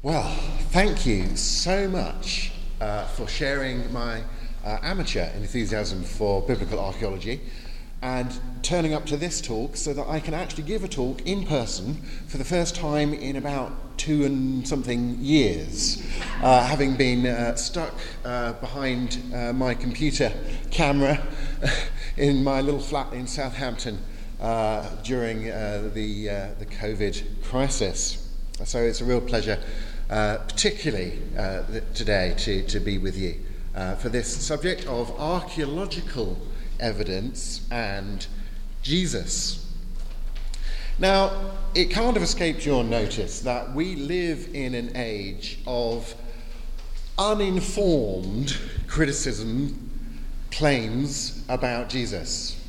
Well, thank you so much uh, for sharing my uh, amateur enthusiasm for biblical archaeology and turning up to this talk so that I can actually give a talk in person for the first time in about two and something years, uh, having been uh, stuck uh, behind uh, my computer camera in my little flat in Southampton uh, during uh, the, uh, the COVID crisis. So it's a real pleasure, uh, particularly uh, today, to, to be with you uh, for this subject of archaeological evidence and Jesus. Now, it can't have escaped your notice that we live in an age of uninformed criticism, claims about Jesus.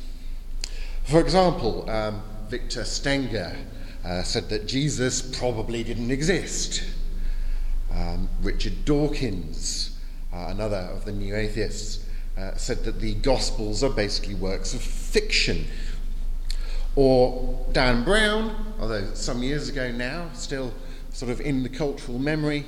For example, um, Victor Stenger uh, said that Jesus probably didn't exist. Um, Richard Dawkins, uh, another of the new atheists, uh, said that the Gospels are basically works of fiction. Or Dan Brown, although some years ago now, still sort of in the cultural memory,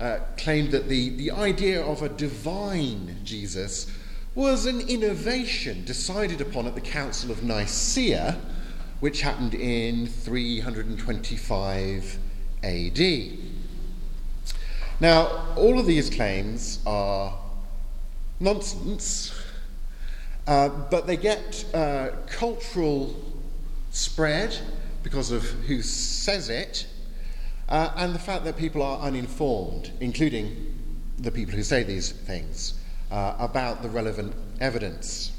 uh, claimed that the, the idea of a divine Jesus was an innovation decided upon at the Council of Nicaea, which happened in 325 AD. Now, all of these claims are nonsense, uh, but they get uh, cultural spread because of who says it uh, and the fact that people are uninformed, including the people who say these things, uh, about the relevant evidence.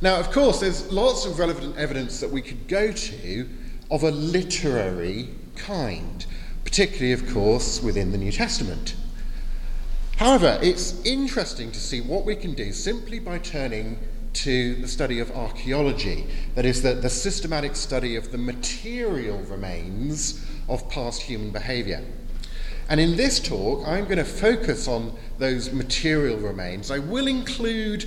Now, of course, there's lots of relevant evidence that we could go to of a literary kind, particularly, of course, within the New Testament. However, it's interesting to see what we can do simply by turning to the study of archaeology, that is, the, the systematic study of the material remains of past human behaviour. And in this talk, I'm going to focus on those material remains. I will include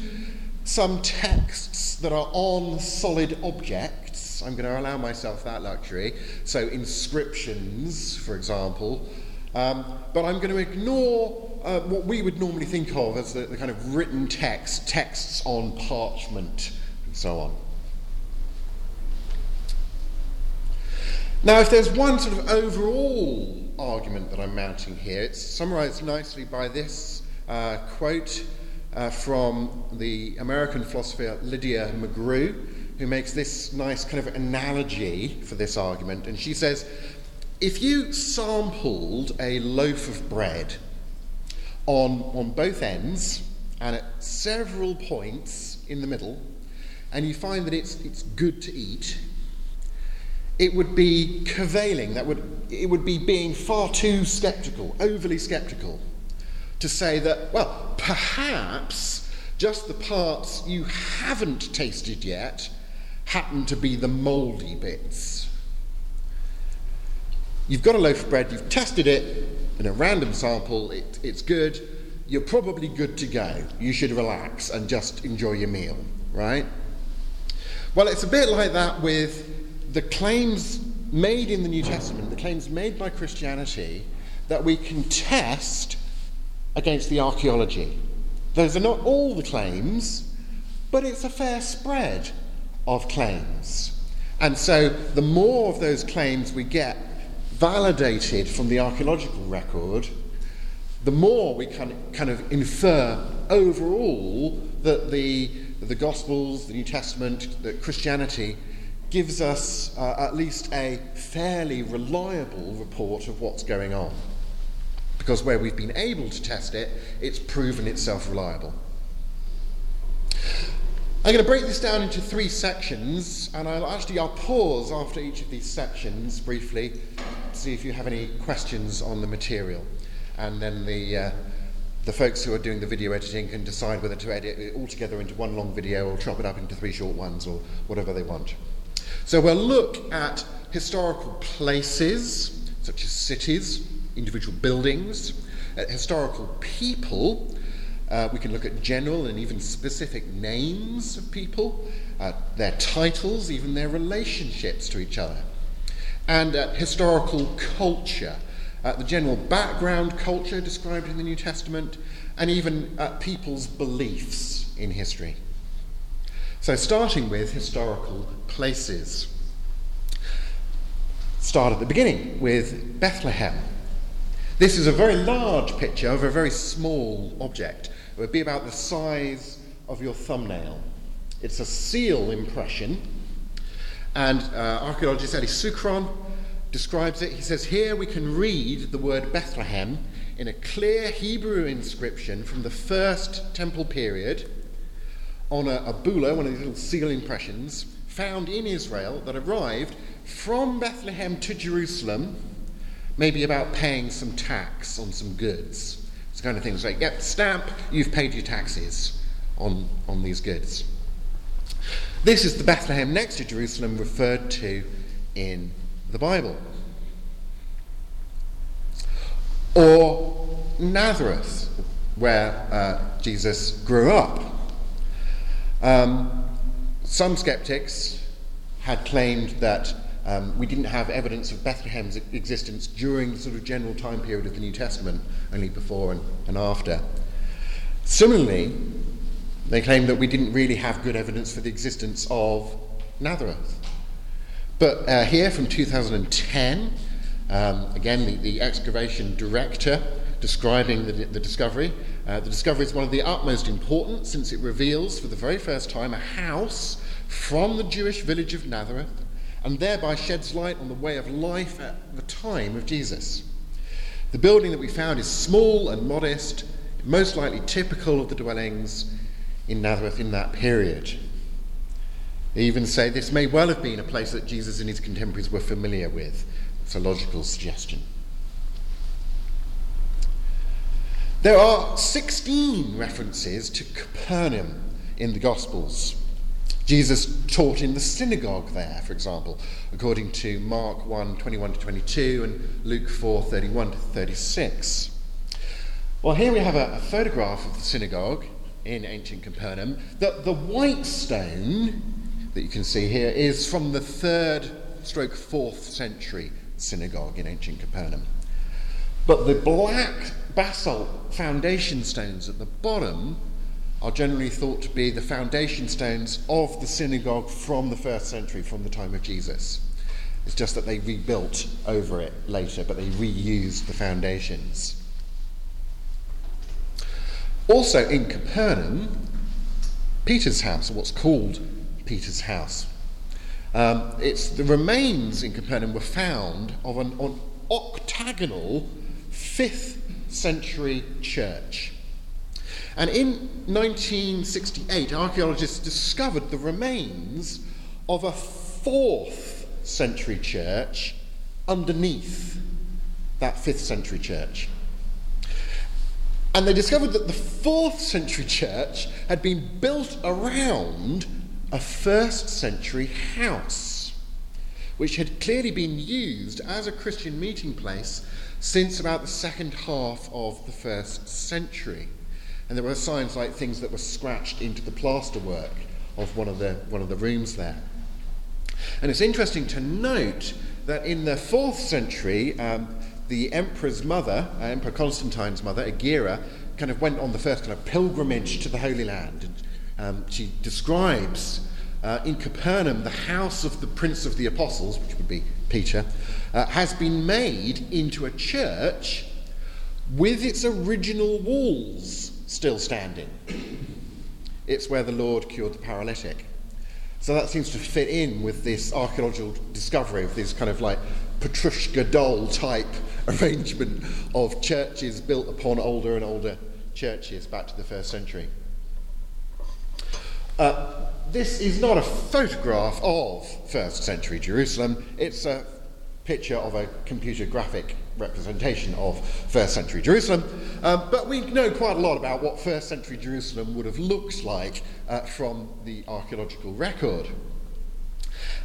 some texts that are on solid objects. I'm going to allow myself that luxury. So, inscriptions, for example. Um, but I'm going to ignore uh, what we would normally think of as the, the kind of written text, texts on parchment, and so on. Now, if there's one sort of overall argument that I'm mounting here, it's summarized nicely by this uh, quote uh, from the American philosopher Lydia McGrew, who makes this nice kind of analogy for this argument. And she says, if you sampled a loaf of bread on, on both ends and at several points in the middle, and you find that it's, it's good to eat, it would be curvailing, that would, it would be being far too skeptical, overly skeptical, to say that, well, perhaps just the parts you haven't tasted yet happen to be the mouldy bits. You've got a loaf of bread, you've tested it in a random sample, it, it's good, you're probably good to go. You should relax and just enjoy your meal, right? Well, it's a bit like that with the claims made in the New Testament, the claims made by Christianity, that we can test against the archaeology. Those are not all the claims, but it's a fair spread of claims. And so the more of those claims we get validated from the archaeological record, the more we can kind of infer overall that the, the Gospels, the New Testament, that Christianity gives us uh, at least a fairly reliable report of what's going on. Because where we've been able to test it, it's proven itself reliable. I'm going to break this down into three sections, and I'll actually I'll pause after each of these sections briefly to see if you have any questions on the material, and then the uh, the folks who are doing the video editing can decide whether to edit it all together into one long video or chop it up into three short ones or whatever they want. So we'll look at historical places such as cities, individual buildings, at historical people uh, we can look at general and even specific names of people, uh, their titles, even their relationships to each other, and uh, historical culture, uh, the general background culture described in the New Testament, and even uh, people's beliefs in history. So, starting with historical places. Start at the beginning with Bethlehem. This is a very large picture of a very small object. It would be about the size of your thumbnail. It's a seal impression, and uh, archaeologist Elie Shukron describes it. He says, Here we can read the word Bethlehem in a clear Hebrew inscription from the first temple period on a, a bulla, one of these little seal impressions, found in Israel that arrived from Bethlehem to Jerusalem, maybe about paying some tax on some goods. It's kind of things like, yep, stamp, you've paid your taxes on, on these goods. This is the Bethlehem next to Jerusalem referred to in the Bible. Or Nazareth, where uh, Jesus grew up. Um, some skeptics had claimed that um, we didn't have evidence of Bethlehem's existence during the sort of general time period of the New Testament, only before and, and after. Similarly, they claimed that we didn't really have good evidence for the existence of Nazareth. But uh, here from 2010, um, again, the, the, excavation director describing the, the discovery. Uh, the discovery is one of the utmost importance since it reveals for the very first time a house from the Jewish village of Nazareth and thereby sheds light on the way of life at the time of Jesus. The building that we found is small and modest, most likely typical of the dwellings in Nazareth in that period. They even say this may well have been a place that Jesus and his contemporaries were familiar with. It's a logical suggestion. There are 16 references to Capernaum in the Gospels. Jesus taught in the synagogue there, for example, according to Mark 1 21 to 22 and Luke 4 31 to 36. Well, here we have a, a photograph of the synagogue in ancient Capernaum. The, the white stone that you can see here is from the third stroke fourth century synagogue in ancient Capernaum. But the black basalt foundation stones at the bottom are generally thought to be the foundation stones of the synagogue from the first century, from the time of Jesus. It's just that they rebuilt over it later, but they reused the foundations. Also in Capernaum, Peter's house, what's called Peter's house. Um, it's the remains in Capernaum were found of an, an octagonal fifth century church. And in 1968, archaeologists discovered the remains of a fourth century church underneath that fifth century church. And they discovered that the fourth century church had been built around a first century house, which had clearly been used as a Christian meeting place since about the second half of the first century. And there were signs like things that were scratched into the plasterwork of one of the, one of the rooms there. And it's interesting to note that in the fourth century, um, the emperor's mother, uh, Emperor Constantine's mother, Egeria, kind of went on the first kind of pilgrimage to the Holy Land. And um, she describes uh, in Capernaum the house of the Prince of the Apostles, which would be Peter, uh, has been made into a church with its original walls still standing. It's where the Lord cured the paralytic. So that seems to fit in with this archaeological discovery of this kind of like Petrushka doll type arrangement of churches built upon older and older churches back to the first century. Uh, this is not a photograph of first century Jerusalem, it's a picture of a computer graphic representation of first century Jerusalem. Um, but we know quite a lot about what first century Jerusalem would have looked like uh, from the archaeological record.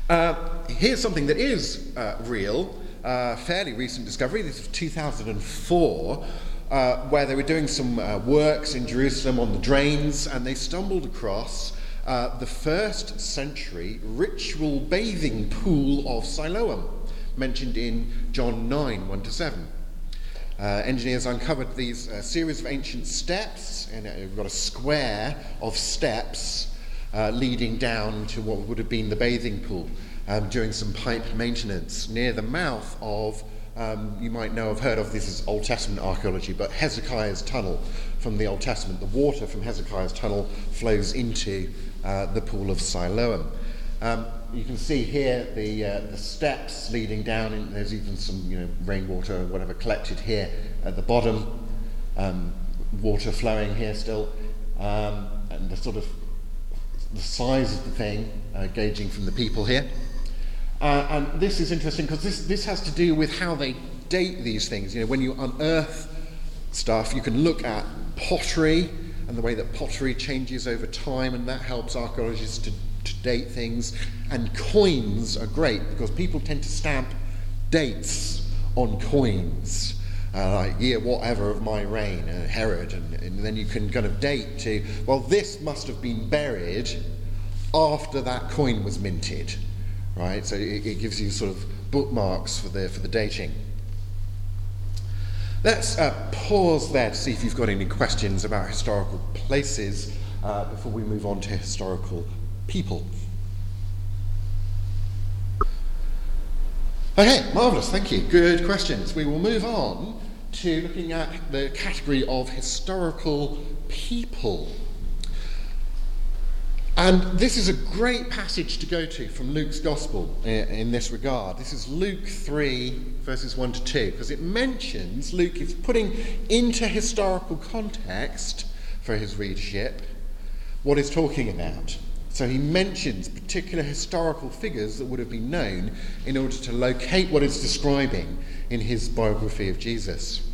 Uh, here's something that is uh, real, uh, fairly recent discovery. This is 2004. Uh, where they were doing some uh, works in Jerusalem on the drains, and they stumbled across the first century ritual bathing pool of Siloam, mentioned in John 9 1 to 7. uh, engineers uncovered these uh, series of ancient steps, and uh, we've got a square of steps uh, leading down to what would have been the bathing pool um, during some pipe maintenance near the mouth of. Um, you might know, have heard of this as Old Testament archaeology, but Hezekiah's tunnel from the Old Testament. The water from Hezekiah's tunnel flows into uh, the pool of Siloam. Um, you can see here the, uh, the steps leading down, and there's even some you know, rainwater or whatever collected here at the bottom, um, water flowing here still, um, and the sort of the size of the thing uh, gauging from the people here. Uh, and this is interesting because this, this has to do with how they date these things. You know, when you unearth stuff, you can look at pottery and the way that pottery changes over time, and that helps archaeologists to to date things, and coins are great because people tend to stamp dates on coins. Uh, like year whatever of my reign, uh, Herod, and, and then you can kind of date to, well, this must have been buried after that coin was minted, right? So it, it gives you sort of bookmarks for the, for the dating. Let's uh, pause there to see if you've got any questions about historical places uh, before we move on to historical people. Okay, marvellous, thank you. Good questions. We will move on to looking at the category of historical people. And this is a great passage to go to from Luke's Gospel in, this regard. This is Luke 3, verses 1 to 2, because it mentions, Luke is putting into historical context for his readership what he's talking about. So he mentions particular historical figures that would have been known in order to locate what it's describing in his biography of Jesus.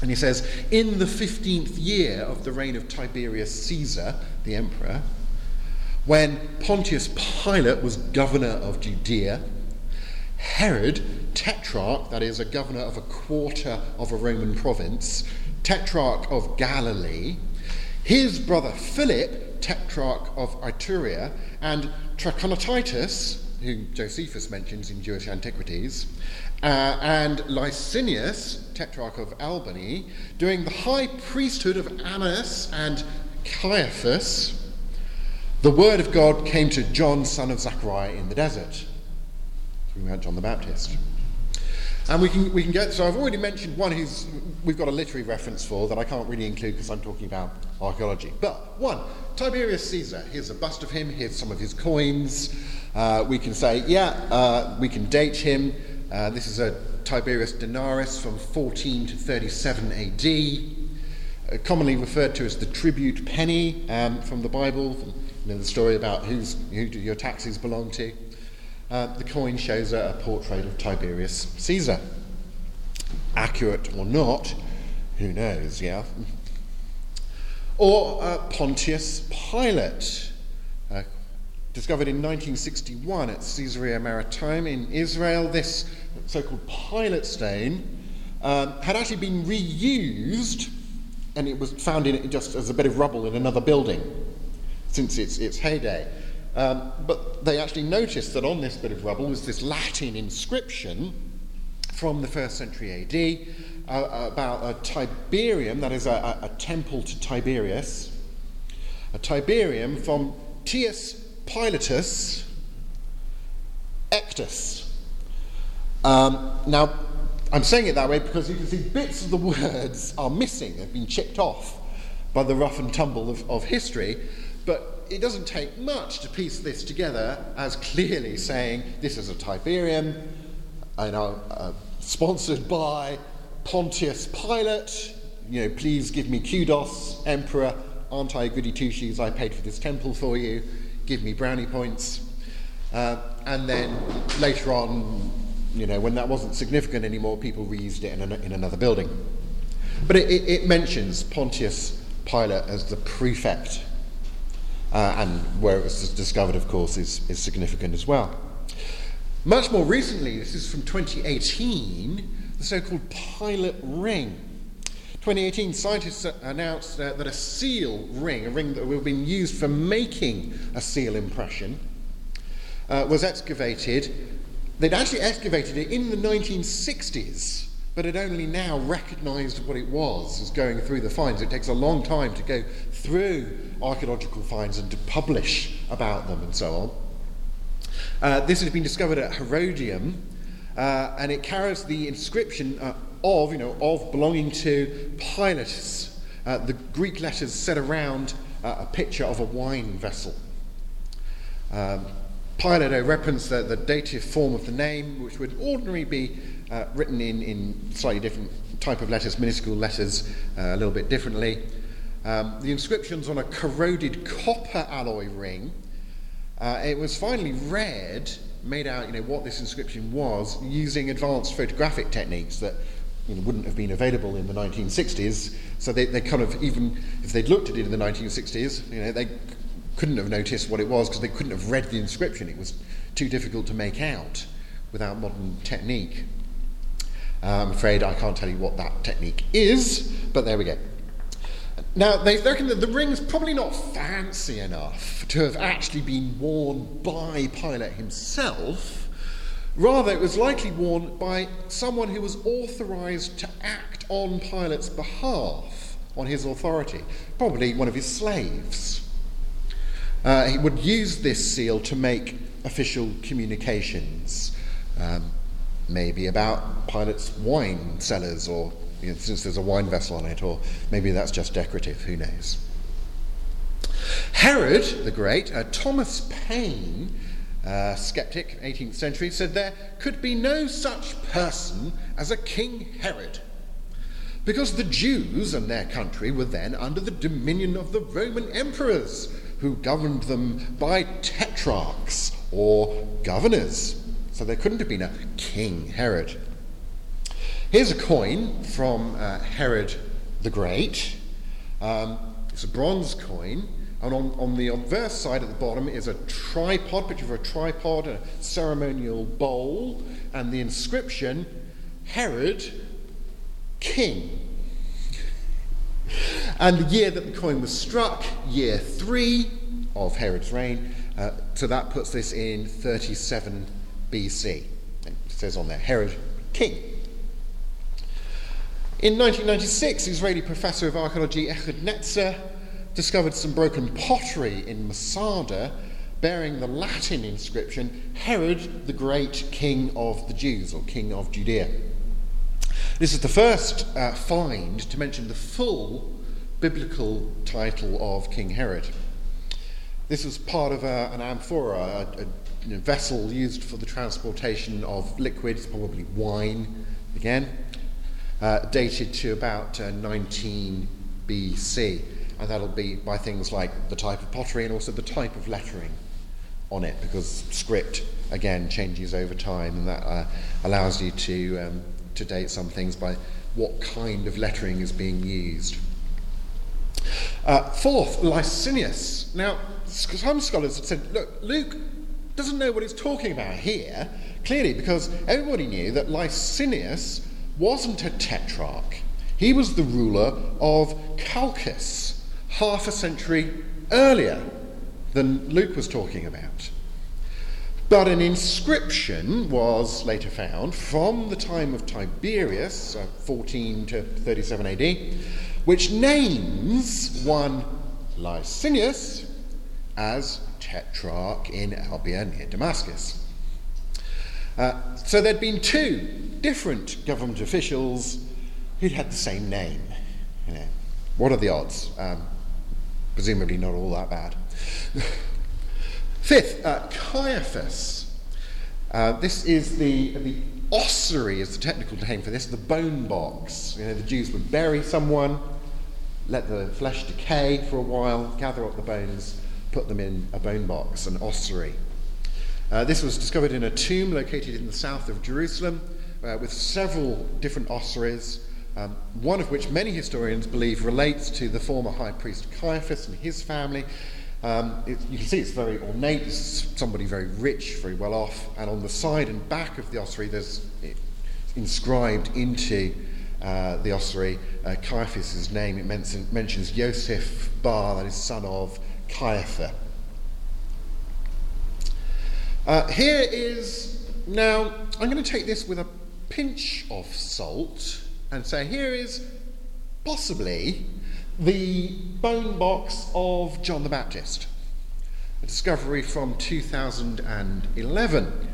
And he says, in the 15th year of the reign of Tiberius Caesar, the emperor, when Pontius Pilate was governor of Judea, Herod, tetrarch, that is, a governor of a quarter of a Roman province, tetrarch of Galilee, his brother Philip, tetrarch of Ituraea, and Trachonitis, who Josephus mentions in Jewish antiquities, uh, and Lysanias, tetrarch of Abilene, doing the high priesthood of Annas and Caiaphas, the word of God came to John, son of Zechariah, in the desert. We met John the Baptist. And we can, we can get, so I've already mentioned one who's, we've got a literary reference for that I can't really include because I'm talking about archaeology. But one, Tiberius Caesar. Here's a bust of him, here's some of his coins. Uh, we can say, yeah, uh, we can date him. Uh, this is a Tiberius denarius from 14 to 37 AD, uh, commonly referred to as the tribute penny um, from the Bible, you know, the story about who's, who your taxes belong to uh, the coin shows a, a portrait of Tiberius Caesar. Accurate or not, who knows, yeah? Or uh, Pontius Pilate, uh, discovered in 1961 at Caesarea Maritima in Israel. This so called Pilate stone um, had actually been reused and it was found in just as a bit of rubble in another building since its, its heyday. Um, but they actually noticed that on this bit of rubble was this Latin inscription from the first century AD uh, about a Tiberium, that is a, a, temple to Tiberius, a Tiberium from Tius Pilatus Ectus. Um, now, I'm saying it that way because you can see bits of the words are missing, they've been chipped off by the rough and tumble of, of history, but it doesn't take much to piece this together as clearly saying this is a Tiberium, you know, uh, sponsored by Pontius Pilate. You know, please give me kudos, Emperor. Aren't I a goody two shoes? I paid for this temple for you. Give me brownie points. Uh, and then later on, you know, when that wasn't significant anymore, people reused it in, an, in another building. But it, it, it mentions Pontius Pilate as the prefect uh, and where it was discovered, of course, is, is significant as well. Much more recently, this is from 2018, the so called Pilate ring. 2018, scientists announced uh, that a seal ring, a ring that would have been used for making a seal impression, uh, was excavated. They'd actually excavated it in the 1960s but had only now recognized what it was as going through the finds. It takes a long time to go through archaeological finds and to publish about them and so on. Uh, this has been discovered at Herodium, uh, and it carries the inscription uh, of, you know, of belonging to Pilatus. Uh, the Greek letters set around uh, a picture of a wine vessel. Um, Pilate referenced the, the dative form of the name, which would ordinarily be uh, written in, in slightly different type of letters, minuscule letters, uh, a little bit differently. Um, the inscription's on a corroded copper alloy ring. Uh, it was finally read, made out, you know, what this inscription was, using advanced photographic techniques that you know, wouldn't have been available in the 1960s. So they, they kind of, even if they'd looked at it in the 1960s, you know, they couldn't have noticed what it was because they couldn't have read the inscription. It was too difficult to make out without modern technique. Uh, I'm afraid I can't tell you what that technique is, but there we go. Now, they reckon that the ring's probably not fancy enough to have actually been worn by Pilate himself. Rather, it was likely worn by someone who was authorized to act on Pilate's behalf, on his authority, probably one of his slaves. Uh, he would use this seal to make official communications, um, maybe about Pilate's wine cellars, or you know, since there's a wine vessel on it, or maybe that's just decorative, who knows. Herod the Great, uh, Thomas Paine, uh, skeptic, 18th century, said there could be no such person as a King Herod. Because the Jews and their country were then under the dominion of the Roman emperors, who governed them by tetrarchs or governors. So there couldn't have been a King Herod. Here's a coin from uh, Herod the Great. Um, it's a bronze coin. And on, on the obverse side at the bottom is a tripod, picture of a tripod, a ceremonial bowl, and the inscription Herod, King. And the year that the coin was struck, year three of Herod's reign, uh, so that puts this in 37 BC. It says on there, Herod, king. In 1996, Israeli professor of archaeology Ehud Netzer discovered some broken pottery in Masada bearing the Latin inscription Herod the Great King of the Jews, or King of Judea. This is the first uh, find to mention the full biblical title of King Herod. This was part of a, an amphora, a, a, vessel used for the transportation of liquids, probably wine again, uh, dated to about uh, 19 BC. And that'll be by things like the type of pottery and also the type of lettering on it, because script, again, changes over time, and that uh, allows you to um, to date some things by what kind of lettering is being used. Uh, fourth, Lysanias. Now, some scholars have said, look, Luke doesn't know what he's talking about here, clearly, because everybody knew that Lysanias wasn't a tetrarch. He was the ruler of Chalcis, half a century earlier than Luke was talking about. But an inscription was later found from the time of Tiberius, uh, 14 to 37 AD, which names one Lysanias as tetrarch in Abila near Damascus. Uh, so there'd been two different government officials who'd had the same name. You know, what are the odds? Um, presumably not all that bad. Fifth, uh, Caiaphas. Uh, this is the, the ossuary, is the technical name for this, the bone box. You know, the Jews would bury someone, let the flesh decay for a while, gather up the bones, put them in a bone box, an ossuary. Uh, this was discovered in a tomb located in the south of Jerusalem uh, with several different ossuaries, um, one of which many historians believe relates to the former high priest Caiaphas and his family, um, it, you can see it's very ornate, it's somebody very rich, very well off, and on the side and back of the ossuary there's inscribed into uh, the ossuary uh, Caiaphas' name. It mentions, mentions Joseph Bar, that is son of Caiaphas. Uh, here is, now, I'm going to take this with a pinch of salt and say, here is possibly the bone box of John the Baptist, a discovery from 2011.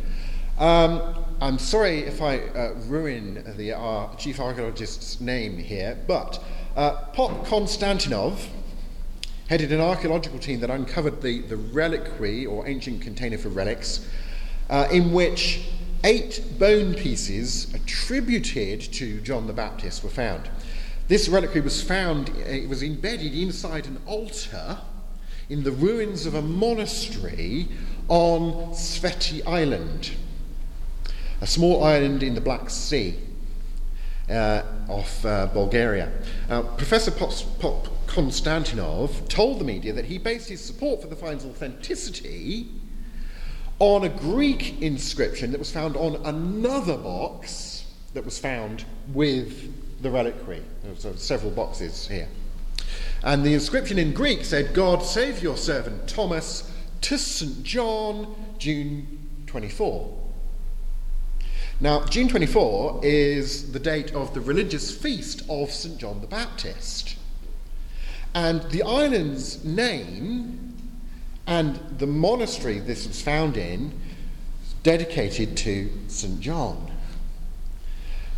Um, I'm sorry if I uh, ruin the uh, chief archaeologist's name here, but uh, Pop Konstantinov headed an archaeological team that uncovered the, the reliquary or ancient container for relics, uh, in which eight bone pieces attributed to John the Baptist were found. This reliquary was found, it was embedded inside an altar in the ruins of a monastery on Sveti Island, a small island in the Black Sea uh, uh, Bulgaria. Uh, Professor Pop, Pop Konstantinov told the media that he based his support for the find's authenticity on a Greek inscription that was found on another box that was found with the reliquary. There were several boxes here. And the inscription in Greek said, God save your servant Thomas to St. John, June 24. Now, June 24 is the date of the religious feast of St. John the Baptist. And the island's name and the monastery this was found in is dedicated to St. John.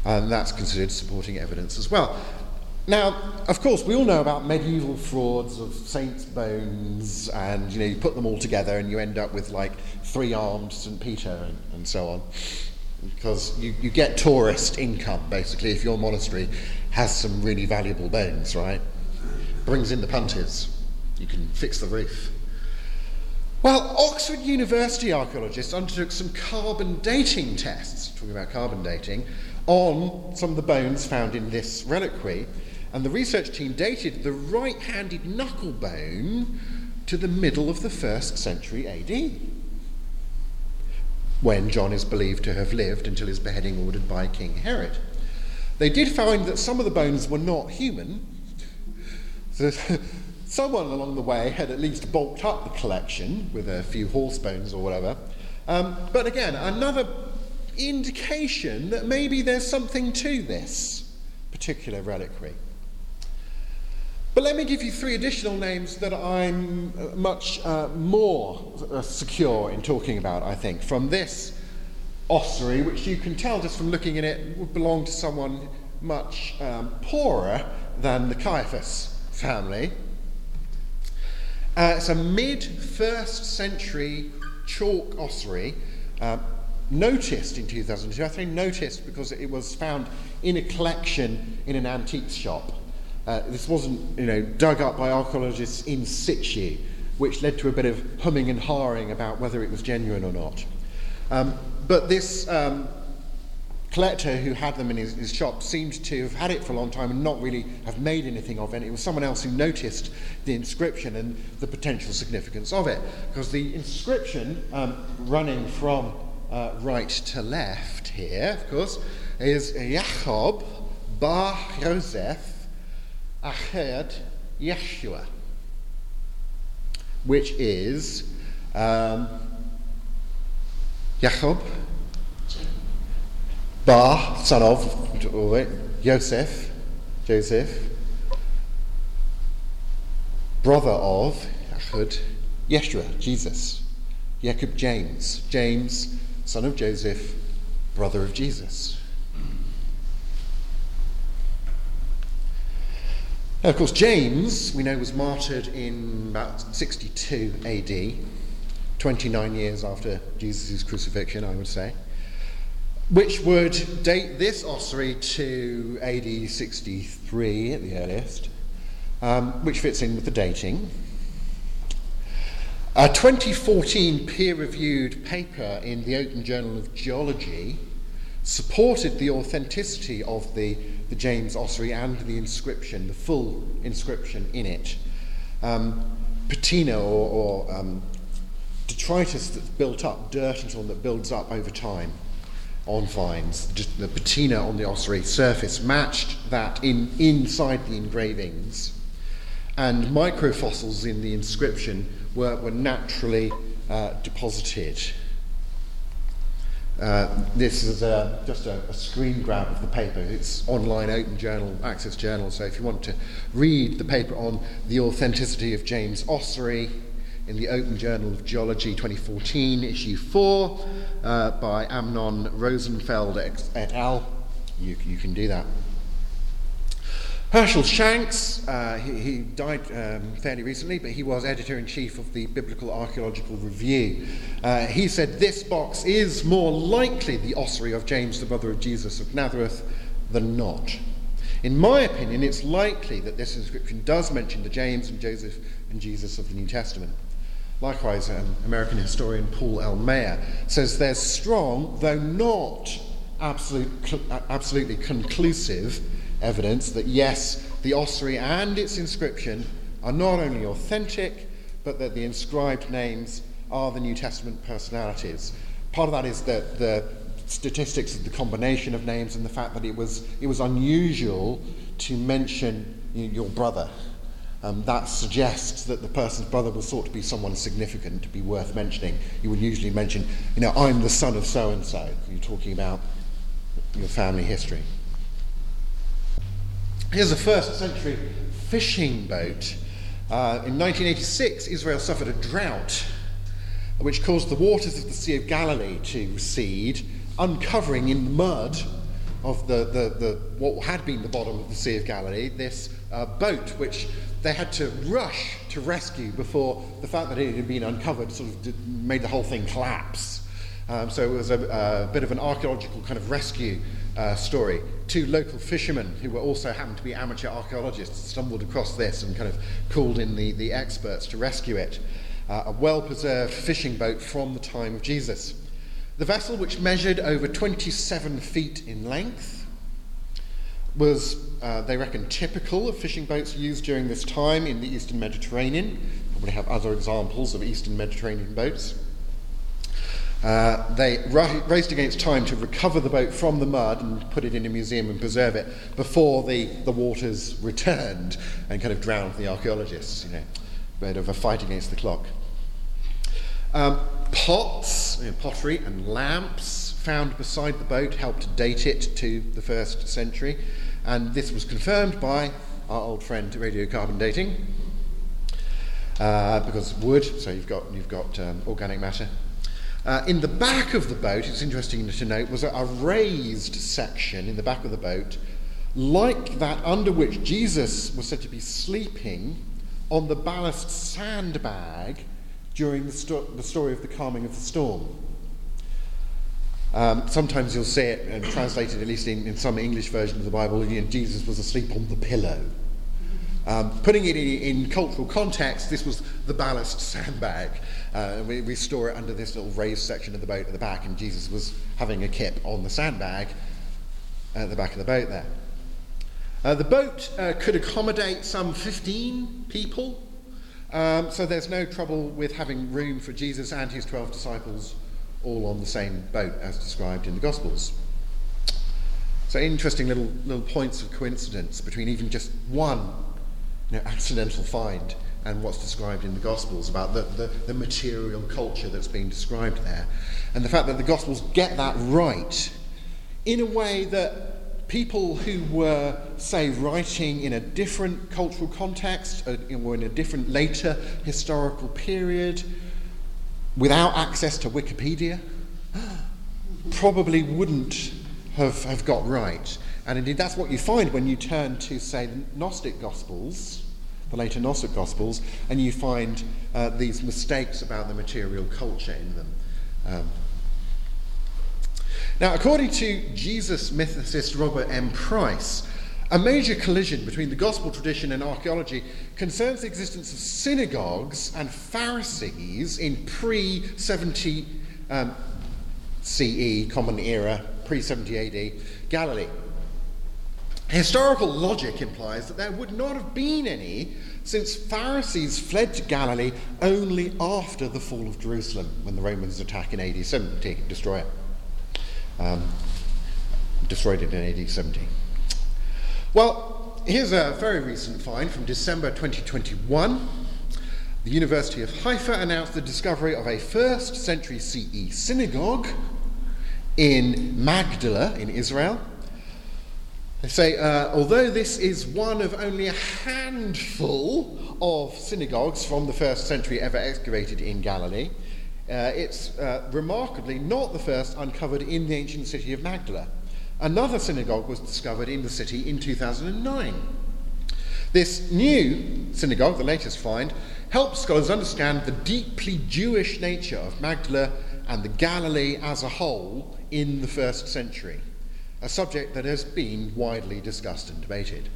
And that's considered supporting evidence as well. Now, of course, we all know about medieval frauds of saints' bones, and you know, you put them all together and you end up with like three armed St. Peter and, and so on. Because you, you get tourist income, basically, if your monastery has some really valuable bones, right? Brings in the punters. You can fix the roof. Well, Oxford University archaeologists undertook some carbon dating tests, talking about carbon dating, on some of the bones found in this reliquary. And the research team dated the right handed knuckle bone to the middle of the first century AD, when John is believed to have lived until his beheading ordered by King Herod. They did find that some of the bones were not human. So someone along the way had at least bulked up the collection with a few horse bones or whatever. Um, but again, another indication that maybe there's something to this particular reliquary. But let me give you three additional names that I'm uh, much uh, more uh, secure in talking about, I think, from this ossuary, which you can tell just from looking at it would belong to someone much um, poorer than the Caiaphas family. Uh, it's a mid first century chalk ossuary. Uh, noticed in 2002. I say noticed because it was found in a collection in an antiques shop. Uh, this wasn't, you know, dug up by archaeologists in situ, which led to a bit of humming and hawing about whether it was genuine or not. Um, but this um, collector who had them in his, his, shop seemed to have had it for a long time and not really have made anything of it. It was someone else who noticed the inscription and the potential significance of it. Because the inscription um, running from uh, right to left here, of course, is Jacob Bar Joseph Ached Yeshua, which is um, Bar, son of oh, Joseph, Joseph, brother of Achud, Yeshua, Jesus, Jacob James, James son of Joseph, brother of Jesus. Now, of course, James, we know, was martyred in about 62 AD, 29 years after Jesus' crucifixion, I would say, which would date this ossuary to AD 63 at the earliest, um, which fits in with the dating. A 2014 peer reviewed paper in the Open Journal of Geology supported the authenticity of the, the James ossuary and the inscription, the full inscription in it. Um, patina or, or um, detritus that's built up, dirt and so on that builds up over time on finds. The patina on the ossuary surface matched that in, inside the engravings. And microfossils in the inscription were, were naturally uh, deposited. Uh, this is a, just a, a, screen grab of the paper. It's online, open journal, access journal. So if you want to read the paper on the authenticity of James Ossuary in the Open Journal of Geology 2014, issue 4, uh, by Amnon Rosenfeld et al., you, you can do that. Hershel Shanks, uh, he, he, died um, fairly recently, but he was editor in chief of the Biblical Archaeological Review. Uh, he said this box is more likely the ossuary of James, the brother of Jesus of Nazareth, than not. In my opinion, it's likely that this inscription does mention the James and Joseph and Jesus of the New Testament. Likewise, American historian Paul L. Maier says there's strong, though not absolute, uh, absolutely conclusive, evidence that yes, the ossuary and its inscription are not only authentic, but that the inscribed names are the New Testament personalities. Part of that is that the statistics of the combination of names and the fact that it was, it was unusual to mention your brother. Um, that suggests that the person's brother was thought to be someone significant, to be worth mentioning. You would usually mention, you know, I'm the son of so and so. You're talking about your family history. Here's a first century fishing boat. Uh, in 1986, Israel suffered a drought which caused the waters of the Sea of Galilee to recede, uncovering in the mud of the, the, the, what had been the bottom of the Sea of Galilee this uh, boat, which they had to rush to rescue before the fact that it had been uncovered sort of did, made the whole thing collapse. Um, so it was a, a, bit of an archaeological kind of rescue uh, story. Two local fishermen who were also happened to be amateur archaeologists stumbled across this and kind of called in the, the experts to rescue it. Uh, a well preserved fishing boat from the time of Jesus. The vessel, which measured over 27 feet in length, was, uh, they reckon, typical of fishing boats used during this time in the Eastern Mediterranean. Probably have other examples of Eastern Mediterranean boats. Uh, they raced against time to recover the boat from the mud and put it in a museum and preserve it before the, the waters returned and kind of drowned the archaeologists. You know, a bit of a fight against the clock. Um, pots, you know, pottery, and lamps found beside the boat helped date it to the first century, and this was confirmed by our old friend radiocarbon dating. Uh, because wood, so you've got, you've got um, organic matter uh, in the back of the boat, it's interesting to note, was a, a raised section in the back of the boat, like that under which Jesus was said to be sleeping on the ballast sandbag during the, sto- the story of the calming of the storm. Um, sometimes you'll see it and translated, at least in, in some English version of the Bible, you know, Jesus was asleep on the pillow. Um, putting it in, in, cultural context, this was the ballast sandbag. Uh, we, we, store it under this little raised section of the boat at the back, and Jesus was having a kip on the sandbag at the back of the boat there. Uh, the boat uh, could accommodate some 15 people, um, so there's no trouble with having room for Jesus and his 12 disciples all on the same boat as described in the Gospels. So interesting little, little points of coincidence between even just one you know, accidental find and what's described in the Gospels about the, the, the, material culture that's being described there. And the fact that the Gospels get that right in a way that people who were, say, writing in a different cultural context uh, or in a different later historical period without access to Wikipedia probably wouldn't have, have got right. And indeed, that's what you find when you turn to, say, the Gnostic Gospels, the later Gnostic Gospels, and you find uh, these mistakes about the material culture in them. Um, now, according to Jesus mythicist Robert M. Price, a major collision between the gospel tradition and archaeology concerns the existence of synagogues and Pharisees in pre 70 um, CE, Common Era, pre 70 AD, Galilee. Historical logic implies that there would not have been any since Pharisees fled to Galilee only after the fall of Jerusalem when the Romans attack in AD 70, destroy it. Um, destroyed it in AD 70. Well, here's a very recent find from December 2021. The University of Haifa announced the discovery of a first century CE synagogue in Magdala in Israel. They say, uh, although this is one of only a handful of synagogues from the first century ever excavated in Galilee, uh, it's uh, remarkably not the first uncovered in the ancient city of Magdala. Another synagogue was discovered in the city in 2009. This new synagogue, the latest find, helps scholars understand the deeply Jewish nature of Magdala and the Galilee as a whole in the first century, a subject that has been widely discussed and debated.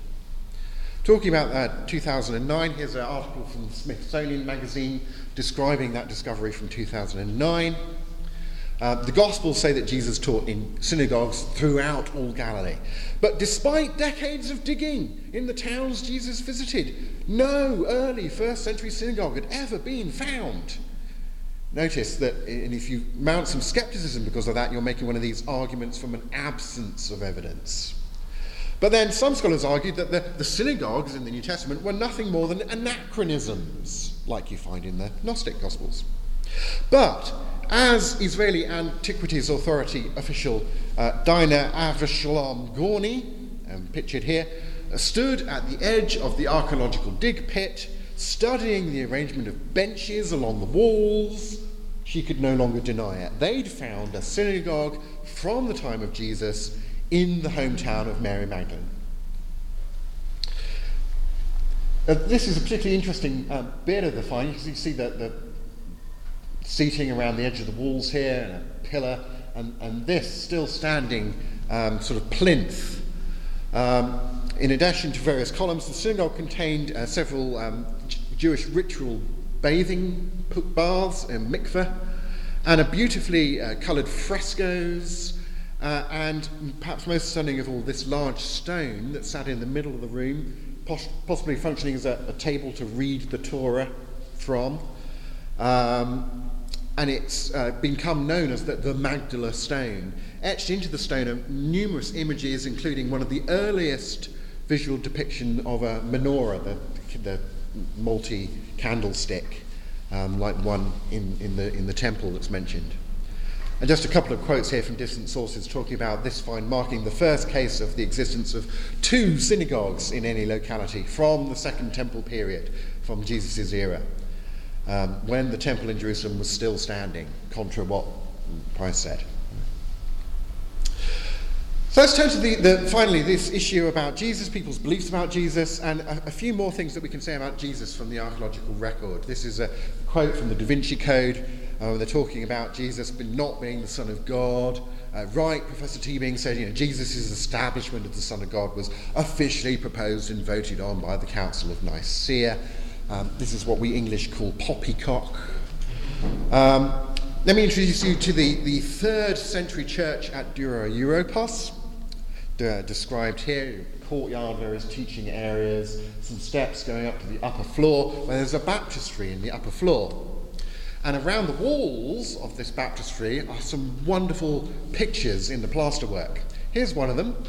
Talking about that 2009, here's an article from the Smithsonian Magazine describing that discovery from 2009. Uh, the Gospels say that Jesus taught in synagogues throughout all Galilee. But despite decades of digging in the towns Jesus visited, no early first century synagogue had ever been found. Notice that, and if you mount some skepticism because of that, you're making one of these arguments from an absence of evidence. But then some scholars argued that the, the synagogues in the New Testament were nothing more than anachronisms, like you find in the Gnostic Gospels. But as Israeli Antiquities Authority official uh, Dina Avshalom Gorni, um, pictured here, uh, stood at the edge of the archaeological dig pit, studying the arrangement of benches along the walls, she could no longer deny it. They'd found a synagogue from the time of Jesus in the hometown of Mary Magdalene. Uh, this is a particularly interesting uh, bit of the find. Because you see that the seating around the edge of the walls here and a pillar, and, and this still standing um, sort of plinth. Um, in addition to various columns, the synagogue contained uh, several um, J- Jewish ritual bathing baths and mikveh, and a beautifully uh, coloured frescoes uh, and perhaps most stunning of all, this large stone that sat in the middle of the room, poss- possibly functioning as a, a, table to read the Torah from. Um, and it's uh, become known as the, the Magdala stone. Etched into the stone are numerous images, including one of the earliest visual depiction of a menorah, the, the multi candlestick, um, like one in, in, the, in the temple that's mentioned. And just a couple of quotes here from different sources talking about this find marking the first case of the existence of two synagogues in any locality from the Second Temple period, from Jesus' era, um, when the temple in Jerusalem was still standing, contra what Price said. So let's turn to the, the, finally this issue about Jesus, people's beliefs about Jesus, and a, a, few more things that we can say about Jesus from the archaeological record. This is a quote from the Da Vinci Code. Uh, they're talking about Jesus not being the Son of God. Uh, right, Professor Teabing said, you know, Jesus' establishment of the Son of God was officially proposed and voted on by the Council of Nicaea. Um, this is what we English call poppycock. Um, let me introduce you to the, the third century church at Dura Europos, uh, described here. Courtyard, various teaching areas, some steps going up to the upper floor, where there's a baptistry in the upper floor. And around the walls of this baptistry are some wonderful pictures in the plasterwork. Here's one of them.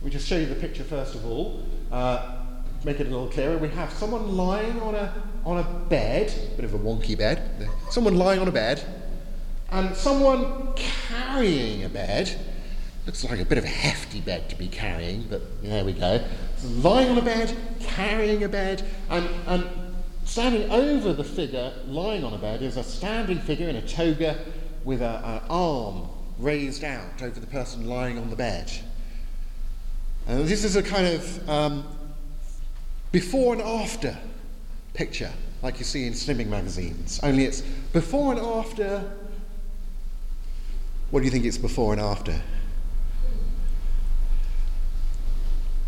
We just show you the picture first of all. Uh, make it a little clearer. We have someone lying on a, on a bed, bit of a wonky bed. Someone lying on a bed, and someone carrying a bed. Looks like a bit of a hefty bed to be carrying, but there we go. lying on a bed, carrying a bed, and, and Standing over the figure lying on a bed is a standing figure in a toga with an arm raised out over the person lying on the bed. And this is a kind of um, before and after picture, like you see in slimming magazines, only it's before and after. What do you think it's before and after?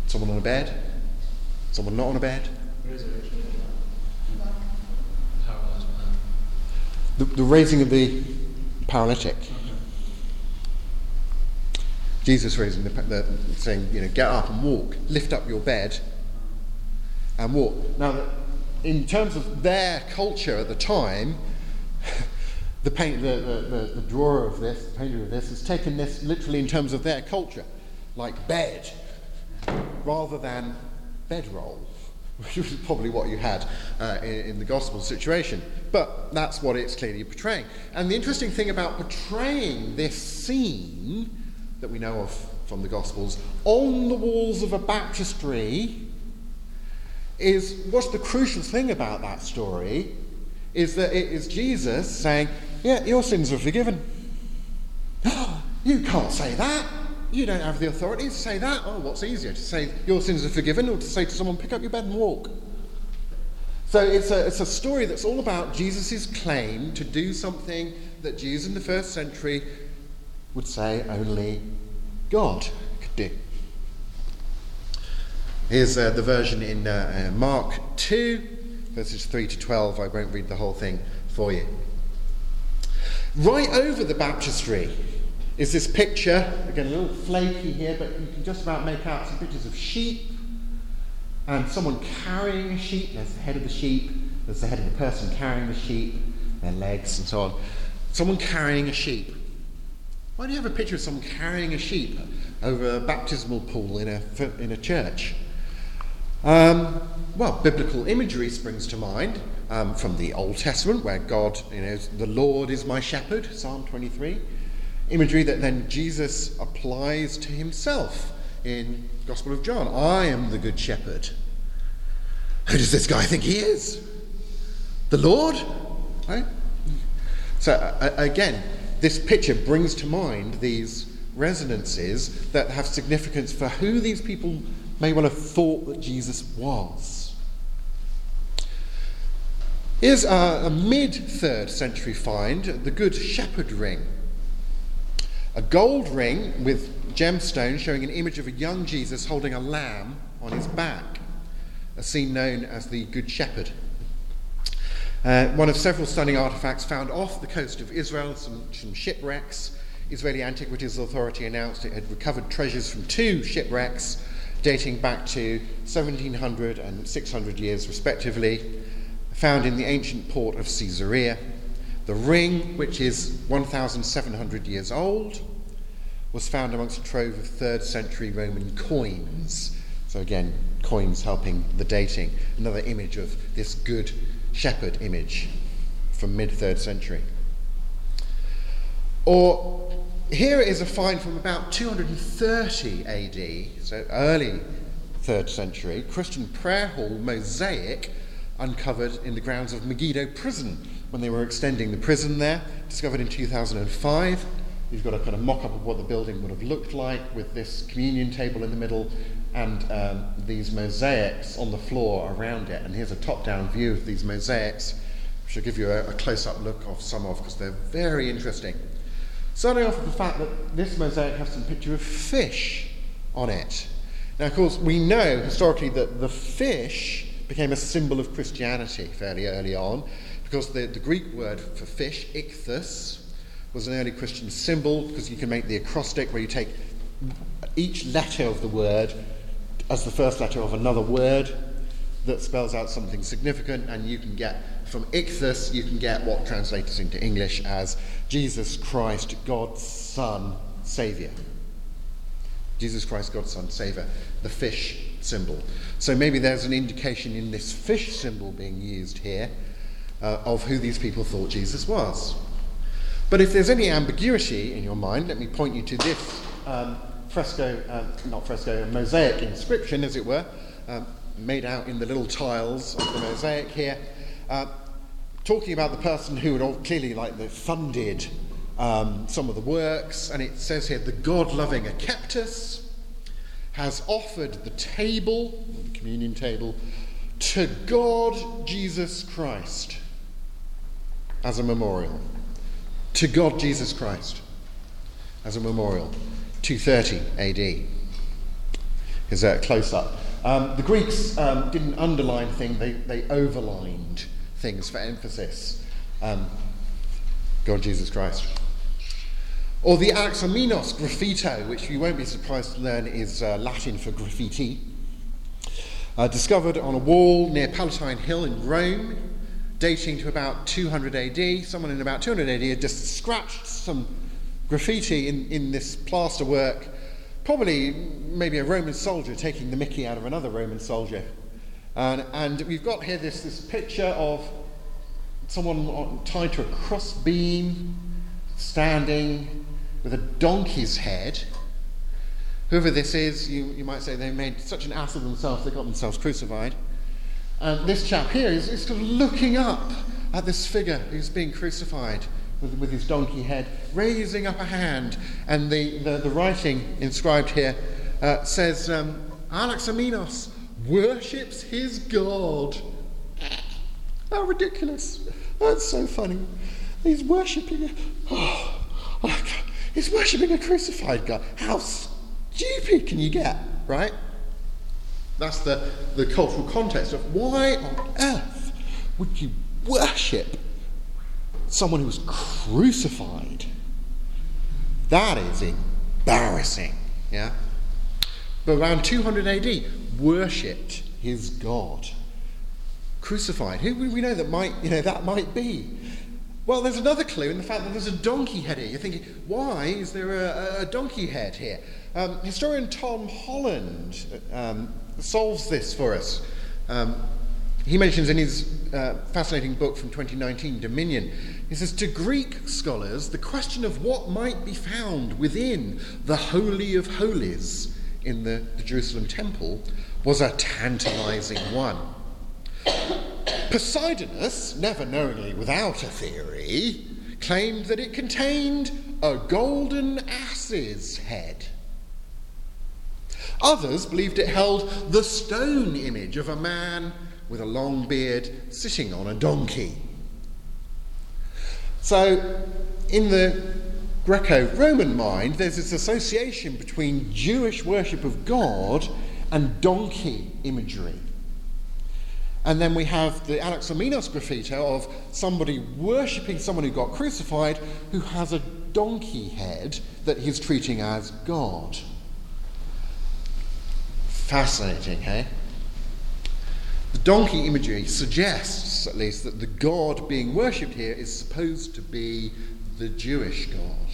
Someone on a bed? Someone not on a bed? the, the raising of the paralytic. Jesus raising the, the, saying, you know, get up and walk, lift up your bed and walk. Now, in terms of their culture at the time, the, paint, the, the, the, drawer of this, the painter of this, has taken this literally in terms of their culture, like bed, rather than bedroll. which was probably what you had uh, in, in, the gospel situation. But that's what it's clearly portraying. And the interesting thing about portraying this scene that we know of from the gospels on the walls of a baptistry is what's the crucial thing about that story is that it is Jesus saying, Yeah, your sins are forgiven. you can't say that. You don't have the authority to say that. Oh, what's easier, to say your sins are forgiven or to say to someone, pick up your bed and walk? So it's a, it's a story that's all about Jesus' claim to do something that Jews in the first century would say only God could do. Here's uh, the version in uh, uh, Mark 2, verses 3 to 12. I won't read the whole thing for you. Right over the baptistry is this picture, again a little flaky here, but you can just about make out some pictures of sheep and someone carrying a sheep. There's the head of the sheep, there's the head of the person carrying the sheep, their legs, and so on. Someone carrying a sheep. Why do you have a picture of someone carrying a sheep over a baptismal pool in a, in a church? Um, well, biblical imagery springs to mind um, from the Old Testament, where God, you know, the Lord is my shepherd, Psalm 23. Imagery that then Jesus applies to himself in Gospel of John. I am the good shepherd. Who does this guy think he is? The Lord? Right? So, uh, again, this picture brings to mind these resonances that have significance for who these people may well have thought that Jesus was. Here's a, a mid third century find the Good Shepherd ring. A gold ring with gemstones showing an image of a young Jesus holding a lamb on his back, a scene known as the Good Shepherd. Uh, one of several stunning artifacts found off the coast of Israel, some, some shipwrecks. Israeli Antiquities Authority announced it had recovered treasures from two shipwrecks dating back to 1700 and 600 years respectively, found in the ancient port of Caesarea. The ring, which is 1,700 years old, was found amongst a trove of 3rd century Roman coins. So, again, coins helping the dating. Another image of this good shepherd image from mid 3rd century. Or here is a find from about 230 AD, so early 3rd century, Christian prayer hall mosaic uncovered in the grounds of Megiddo prison when they were extending the prison there, discovered in 2005. You've got a kind of mock up of what the building would have looked like with this communion table in the middle and um, these mosaics on the floor around it. And here's a top down view of these mosaics, which I'll give you a, a close up look of some of because they're very interesting. Starting off with the fact that this mosaic has some picture of fish on it. Now, of course, we know historically that the fish became a symbol of Christianity fairly early on because the, the Greek word for fish, ichthus, was an early Christian symbol because you can make the acrostic where you take each letter of the word as the first letter of another word that spells out something significant, and you can get from ichthus, you can get what translates into English as Jesus Christ, God's Son, Saviour. Jesus Christ, God's Son, Saviour, the fish symbol. So maybe there's an indication in this fish symbol being used here uh, of who these people thought Jesus was. But if there's any ambiguity in your mind, let me point you to this um, fresco, uh, not fresco, mosaic inscription, as it were, um, made out in the little tiles of the mosaic here, uh, talking about the person who had clearly like funded um, some of the works, and it says here, the God-loving Akeptus has offered the table, the communion table, to God Jesus Christ as a memorial. To God Jesus Christ as a memorial. 230 AD. Here's a close up. Um, the Greeks um, didn't underline things, they, they overlined things for emphasis. Um, God Jesus Christ. Or the Alexamenos graffito, which you won't be surprised to learn is uh, Latin for graffiti, uh, discovered on a wall near Palatine Hill in Rome, dating to about 200 AD. Someone in about 200 AD had just scratched some graffiti in, in this plaster work, probably maybe a Roman soldier taking the mickey out of another Roman soldier And, and we've got here this, this picture of someone tied to a cross beam, standing with a donkey's head. Whoever this is, you, you might say they made such an ass of themselves, they got themselves crucified. And this chap here is, is sort of looking up at this figure who's being crucified with, with his donkey head, raising up a hand. And the, the, the writing inscribed here uh, says, um, Alexamenos worships his God. How ridiculous. That's so funny. He's worshipping, oh, oh he's worshipping a crucified God. How stupid can you get, right? That's the, the cultural context of why on earth would you worship someone who was crucified? That is embarrassing, yeah? But around 200 AD, worshipped his God. Crucified. Who we know that might, you know, that might be? Well, there's another clue in the fact that there's a donkey head here. You're thinking, why is there a, a donkey head here? Um, historian Tom Holland um, solves this for us. Um, he mentions in his uh, fascinating book from 2019, Dominion, he says, To Greek scholars, the question of what might be found within the Holy of Holies in the, the Jerusalem temple was a tantalizing one. Posidonius, never knowingly without a theory, claimed that it contained a golden ass's head. Others believed it held the stone image of a man with a long beard sitting on a donkey. So, in the Greco Roman mind, there's this association between Jewish worship of God and donkey imagery. And then we have the Alexamenos graffiti of somebody worshipping someone who got crucified who has a donkey head that he's treating as God. Fascinating, hey? The donkey imagery suggests, at least, that the God being worshipped here is supposed to be the Jewish God.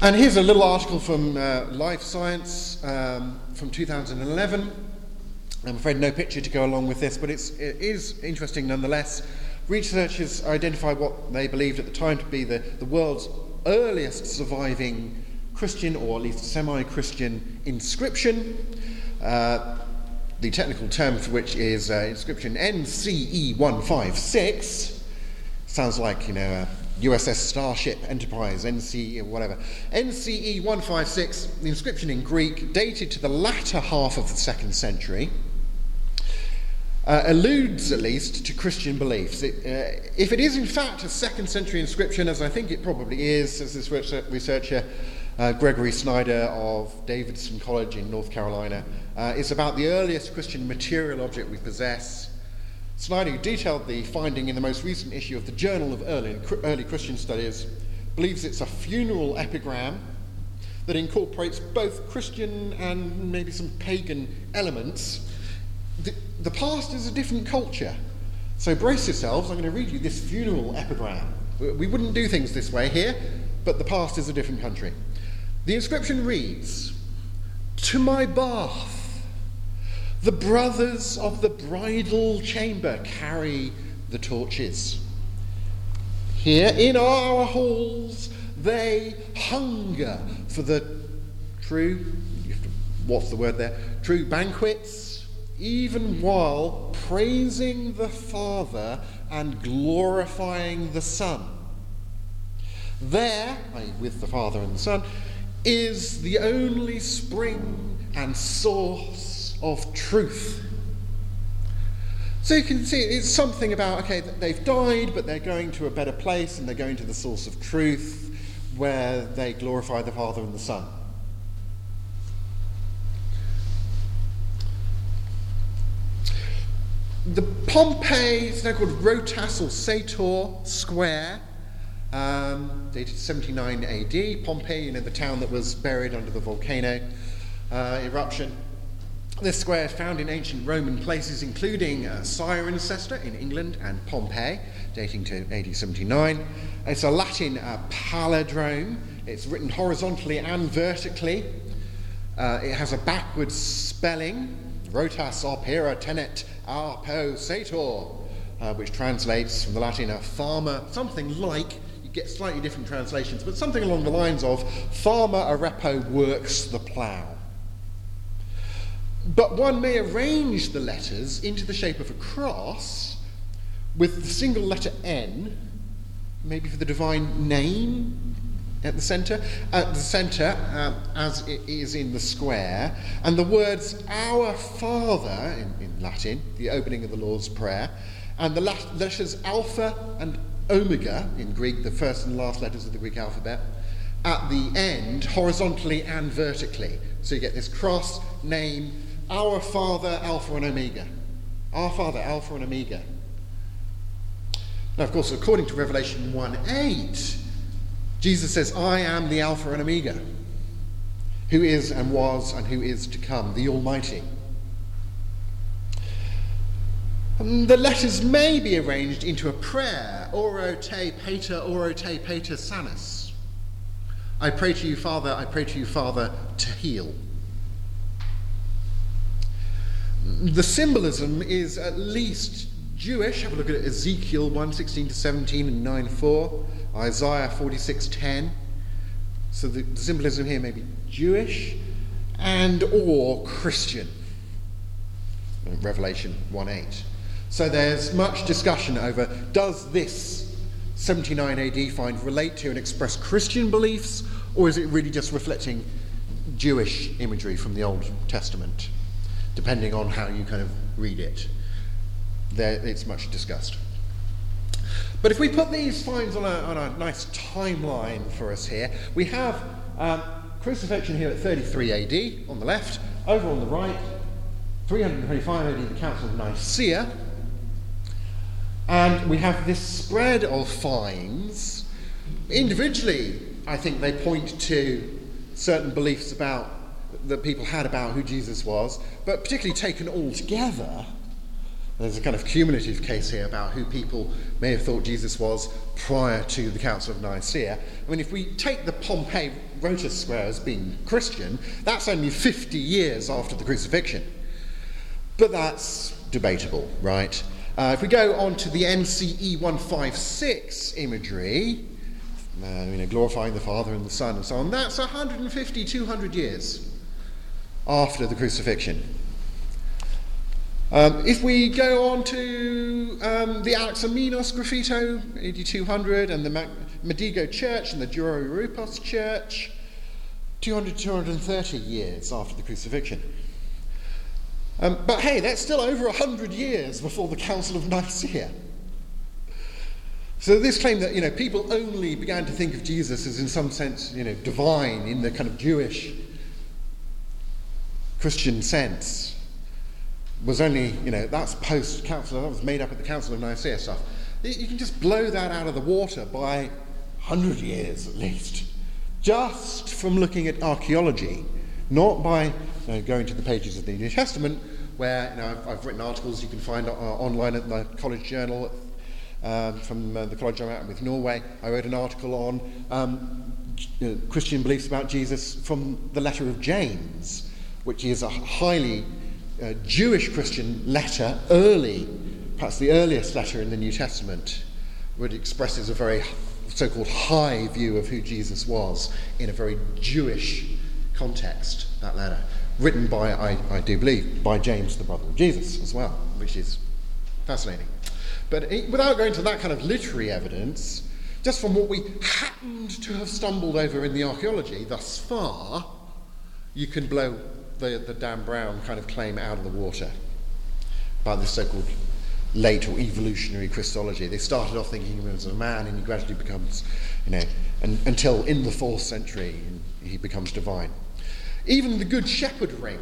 And here's a little article from uh, Live Science um, from 2011. I'm afraid no picture to go along with this, but it's, it is interesting nonetheless. Researchers identified what they believed at the time to be the, the world's earliest surviving Christian, or at least semi Christian, inscription. Uh, the technical term for which is uh, inscription NCE 156. Sounds like, you know, USS Starship Enterprise, NCE, whatever. NCE 156, the inscription in Greek, dated to the latter half of the second century uh, alludes at least to Christian beliefs. It, uh, if it is in fact a second century inscription, as I think it probably is, as this researcher uh, Gregory Snyder of Davidson College in North Carolina, uh, it's about the earliest Christian material object we possess. Snyder, who detailed the finding in the most recent issue of the Journal of Early, Early Christian Studies, believes it's a funeral epigram that incorporates both Christian and maybe some pagan elements the, the past is a different culture. So brace yourselves, I'm going to read you this funeral epigram. We wouldn't do things this way here, but the past is a different country. The inscription reads To my bath, the brothers of the bridal chamber carry the torches. Here in our halls, they hunger for the true, what's the word there? True banquets even while praising the Father and glorifying the Son. There, with the Father and the Son, is the only spring and source of truth. So you can see it's something about, okay, they've died, but they're going to a better place and they're going to the source of truth where they glorify the Father and the Son. The Pompeii is now called Rotas or Sator Square, um, dated 79 AD. Pompeii, you know, the town that was buried under the volcano uh, eruption. This square is found in ancient Roman places, including uh, Cirencester in England and Pompeii, dating to AD 79. It's a Latin uh, palindrome. It's written horizontally and vertically. Uh, it has a backwards spelling, rotas opera tenet arepo sator, uh, which translates from the Latin a farmer, something like, you get slightly different translations, but something along the lines of farmer arepo works the plough. But one may arrange the letters into the shape of a cross with the single letter N, maybe for the divine name at the centre, at the centre, um, as it is in the square, and the words "Our Father" in, in Latin, the opening of the Lord's Prayer, and the letters Alpha and Omega in Greek, the first and last letters of the Greek alphabet, at the end, horizontally and vertically. So you get this cross name, Our Father, Alpha and Omega. Our Father, Alpha and Omega. Now, of course, according to Revelation 1 8, Jesus says, I am the Alpha and Omega, who is and was and who is to come, the Almighty. And the letters may be arranged into a prayer, oro te pater, oro te pater sanus. I pray to you, Father, I pray to you, Father, to heal. The symbolism is at least Jewish. Have a look at Ezekiel 1 16 to 17 and 9 4, Isaiah 46 10. So the, the symbolism here may be Jewish and or Christian. Revelation 1 8. So there's much discussion over does this 79 AD find relate to and express Christian beliefs, or is it really just reflecting Jewish imagery from the Old Testament, depending on how you kind of read it? there, it's much discussed. But if we put these finds on a, on a nice timeline for us here, we have um, crucifixion here at 33 AD on the left, over on the right, 325 AD, the Council of Nicaea, and we have this spread of finds. Individually, I think they point to certain beliefs about that people had about who Jesus was, but particularly taken all together, there's a kind of cumulative case here about who people may have thought Jesus was prior to the Council of Nicaea. I mean, if we take the Pompeii Rotas Square as being Christian, that's only 50 years after the crucifixion. But that's debatable, right? Uh, if we go on to the NCE 156 imagery, uh, you know, glorifying the Father and the Son and so on, that's 150, 200 years after the crucifixion. Um, if we go on to um, the Alexamenos Graffito, 8200, and the Megiddo Church and the Dura Europos Church, 200 230 years after the crucifixion. Um, but hey, that's still over 100 years before the Council of Nicaea. So this claim that you know people only began to think of Jesus as in some sense you know divine in the kind of Jewish Christian sense was only, you know, that's post council, that was made up at the Council of Nicaea stuff. You can just blow that out of the water by 100 years at least, just from looking at archaeology, not by you know, going to the pages of the New Testament, where you know, I've, I've written articles you can find uh, online at the College Journal uh, from uh, the college I'm at with Norway. I wrote an article on um, uh, Christian beliefs about Jesus from the letter of James, which is a highly uh, Jewish Christian letter, early, perhaps the earliest letter in the New Testament, which expresses a very so called high view of who Jesus was in a very Jewish context, that letter. Written by, I, I do believe, by James, the brother of Jesus, as well, which is fascinating. But it, without going to that kind of literary evidence, just from what we happened to have stumbled over in the archaeology thus far, you can blow the, the Dan Brown kind of claim out of the water by this so called late or evolutionary Christology. They started off thinking he was a man and he gradually becomes, you know, and, until in the fourth century he becomes divine. Even the Good Shepherd ring,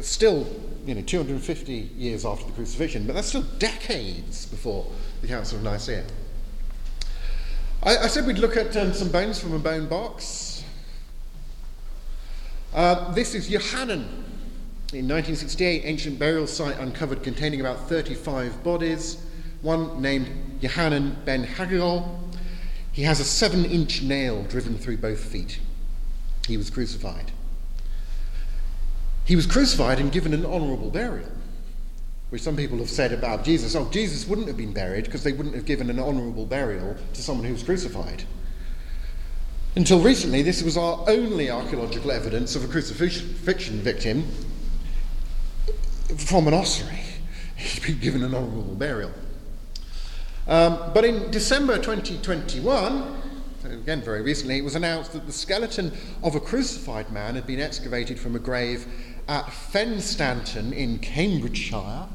still, you know, 250 years after the crucifixion, but that's still decades before the Council of Nicaea. I, I said we'd look at um, some bones from a bone box. Uh, this is Yohanan. In 1968, ancient burial site uncovered containing about 35 bodies. One named Yohanan ben Hagirol. He has a seven inch nail driven through both feet. He was crucified. he was crucified and given an honourable burial, which some people have said about Jesus. Oh, Jesus wouldn't have been buried because they wouldn't have given an honourable burial to someone who was crucified. Until recently, this was our only archaeological evidence of a crucifixion victim from an ossuary. He'd been given an honourable burial. Um, but in December 2021, again very recently, it was announced that the skeleton of a crucified man had been excavated from a grave at Fenstanton in Cambridgeshire,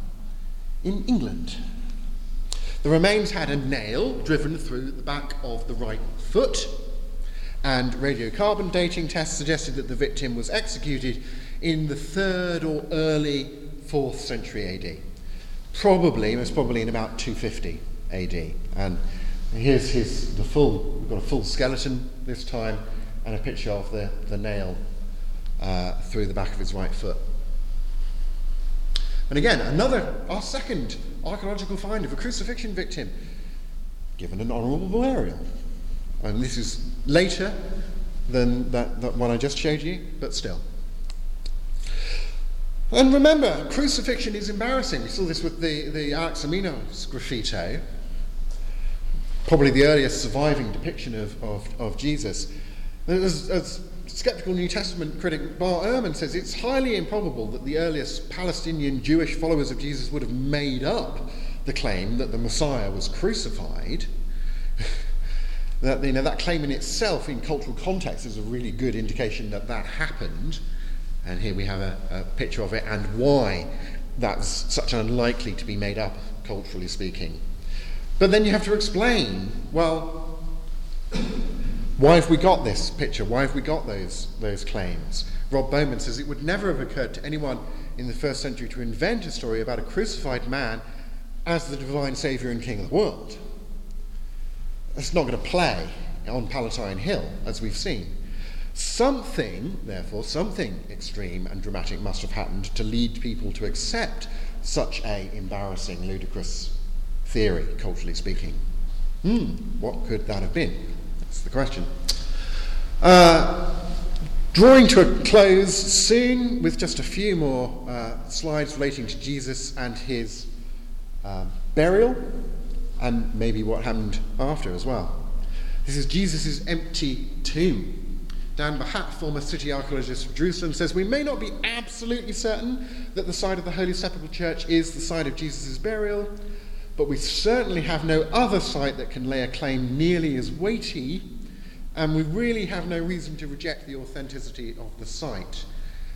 in England. The remains had a nail driven through the back of the right foot, and radiocarbon dating tests suggested that the victim was executed in the 3rd or early 4th century AD. Probably, most probably in about 250 AD. And here's his, the full, we've got a full skeleton this time, and a picture of the, the nail uh, through the back of his right foot. And again, another, our second archaeological find of a crucifixion victim given an honourable burial. And this is later than that, that one I just showed you, but still. And remember, crucifixion is embarrassing. We saw this with the, the Alexamenos graffito, probably the earliest surviving depiction of, of, of Jesus. As, as skeptical New Testament critic Bart Ehrman says, it's highly improbable that the earliest Palestinian Jewish followers of Jesus would have made up the claim that the Messiah was crucified. That, you know, that claim in itself, in cultural context, is a really good indication that that happened. And here we have a, a picture of it and why that's such unlikely to be made up, culturally speaking. But then you have to explain, well, why have we got this picture? Why have we got those, those claims? Rob Bowman says it would never have occurred to anyone in the first century to invent a story about a crucified man as the divine Saviour and King of the world. It's not going to play on Palatine Hill, as we've seen. Something, therefore, something extreme and dramatic must have happened to lead people to accept such a embarrassing, ludicrous theory, culturally speaking. Hmm, what could that have been? That's the question. Uh, drawing to a close soon with just a few more uh, slides relating to Jesus and his uh, burial and maybe what happened after as well. This is Jesus' empty tomb. Dan Bahat, former city archaeologist of Jerusalem, says we may not be absolutely certain that the site of the Holy Sepulchre Church is the site of Jesus' burial, but we certainly have no other site that can lay a claim nearly as weighty, and we really have no reason to reject the authenticity of the site.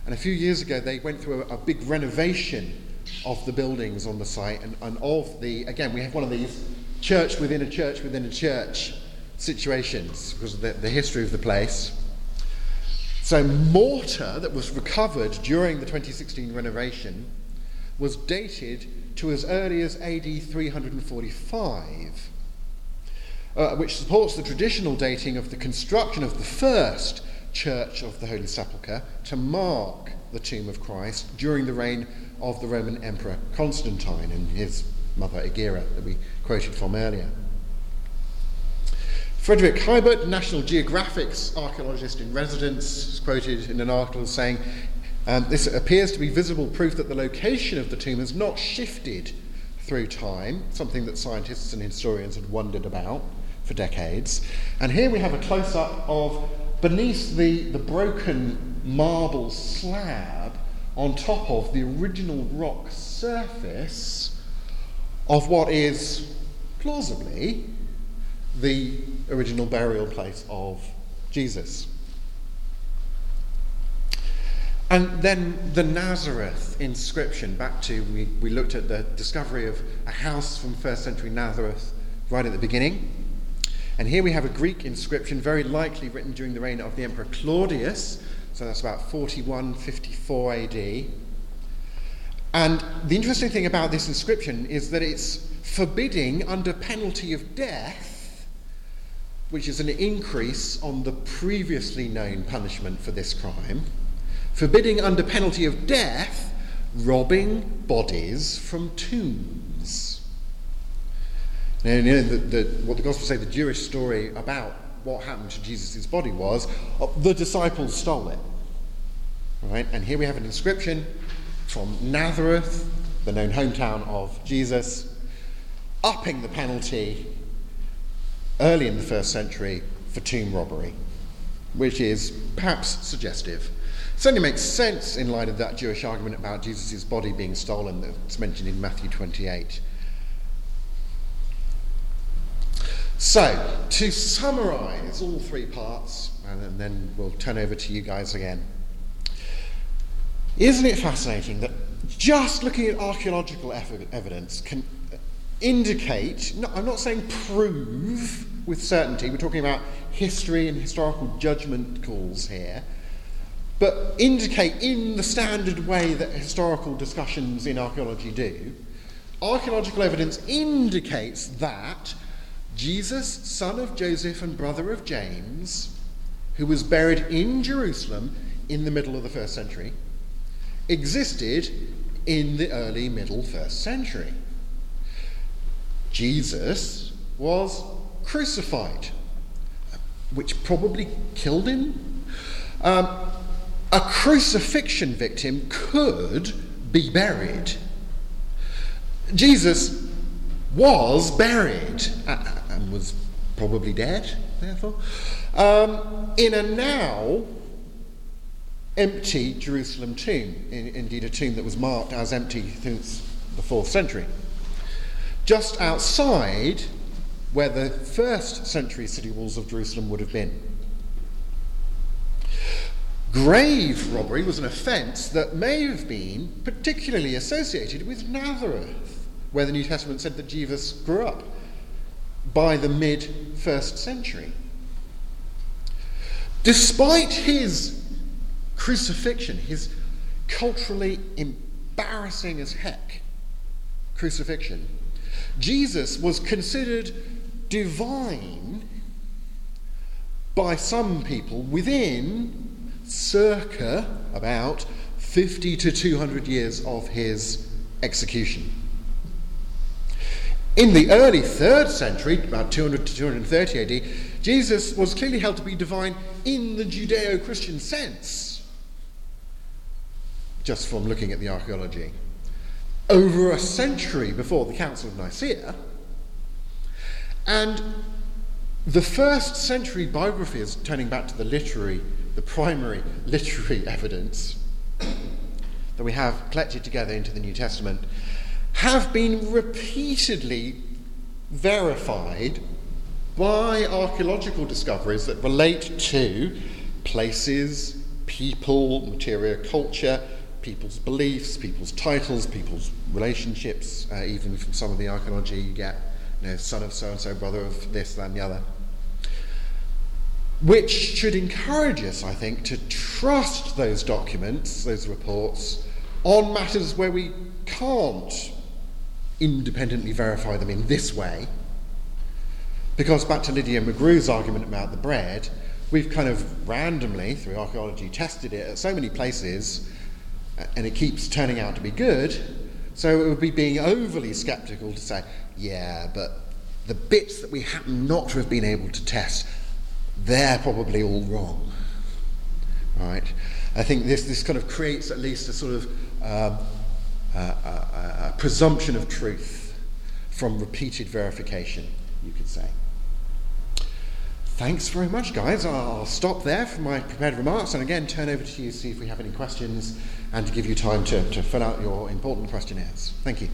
And a few years ago, they went through a, a big renovation of the buildings on the site, and, and of the, again, we have one of these church within a church within a church situations because of the, the history of the place. So, mortar that was recovered during the 2016 renovation was dated to as early as AD 345, uh, which supports the traditional dating of the construction of the first church of the Holy Sepulchre to mark the tomb of Christ during the reign of the Roman Emperor Constantine and his mother Egeria that we quoted from earlier. Fredrik Hiebert, National Geographic's archaeologist in residence, is quoted in an article saying um, this appears to be visible proof that the location of the tomb has not shifted through time, something that scientists and historians had wondered about for decades. And here we have a close up of beneath the, the broken marble slab on top of the original rock surface of what is plausibly the original burial place of Jesus. And then the Nazareth inscription, back to, we, we looked at the discovery of a house from first century Nazareth right at the beginning. And here we have a Greek inscription, very likely written during the reign of the Emperor Claudius, so that's about 41 54 AD. And the interesting thing about this inscription is that it's forbidding, under penalty of death, which is an increase on the previously known punishment for this crime forbidding under penalty of death robbing bodies from tombs. Now, you know, the, the, what the Gospels say, the Jewish story about what happened to Jesus' body was uh, the disciples stole it. right? And here we have an inscription from Nazareth, the known hometown of Jesus, upping the penalty early in the first century for tomb robbery, which is perhaps suggestive. Certainly makes sense in light of that Jewish argument about Jesus' body being stolen that's mentioned in Matthew 28. So, to summarize all three parts, and then we'll turn over to you guys again. Isn't it fascinating that just looking at archaeological evidence can uh, indicate, no, I'm not saying prove with certainty, we're talking about history and historical judgment calls here, but indicate in the standard way that historical discussions in archaeology do, archaeological evidence indicates that Jesus, son of Joseph and brother of James, who was buried in Jerusalem in the middle of the first century, existed in the early middle first century. Jesus was crucified, which probably killed him. Um, a crucifixion victim could be buried. Jesus was buried and was probably dead, therefore, um, in a now empty Jerusalem tomb, in, indeed, a tomb that was marked as empty since the fourth century. Just outside where the first century city walls of Jerusalem would have been. Grave robbery was an offence that may have been particularly associated with Nazareth, where the New Testament said that Jesus grew up by the mid first century. Despite his crucifixion, his culturally embarrassing as heck crucifixion, Jesus was considered divine by some people within circa about 50 to 200 years of his execution. In the early third century, about 200 to 230 AD, Jesus was clearly held to be divine in the Judeo Christian sense, just from looking at the archaeology. Over a century before the Council of Nicaea, and the first century biography biographies, turning back to the literary, the primary literary evidence that we have collected together into the New Testament, have been repeatedly verified by archaeological discoveries that relate to places, people, material culture, people's beliefs, people's titles, people's relationships, uh, even from some of the archaeology you get, you know, son of so and so, brother of this, that, and the other. Which should encourage us, I think, to trust those documents, those reports, on matters where we can't independently verify them in this way. Because back to Lydia McGrew's argument about the bread, we've kind of randomly, through archaeology, tested it at so many places, and it keeps turning out to be good. So it would be being overly skeptical to say, yeah, but the bits that we happen not to have been able to test, they're probably all wrong. Right? I think this, this kind of creates at least a sort of um, a, a, presumption of truth from repeated verification, you could say. Thanks very much, guys. I'll stop there for my prepared remarks and again turn over to you to see if we have any questions and to give you time to, to fill out your important questionnaires. Thank you.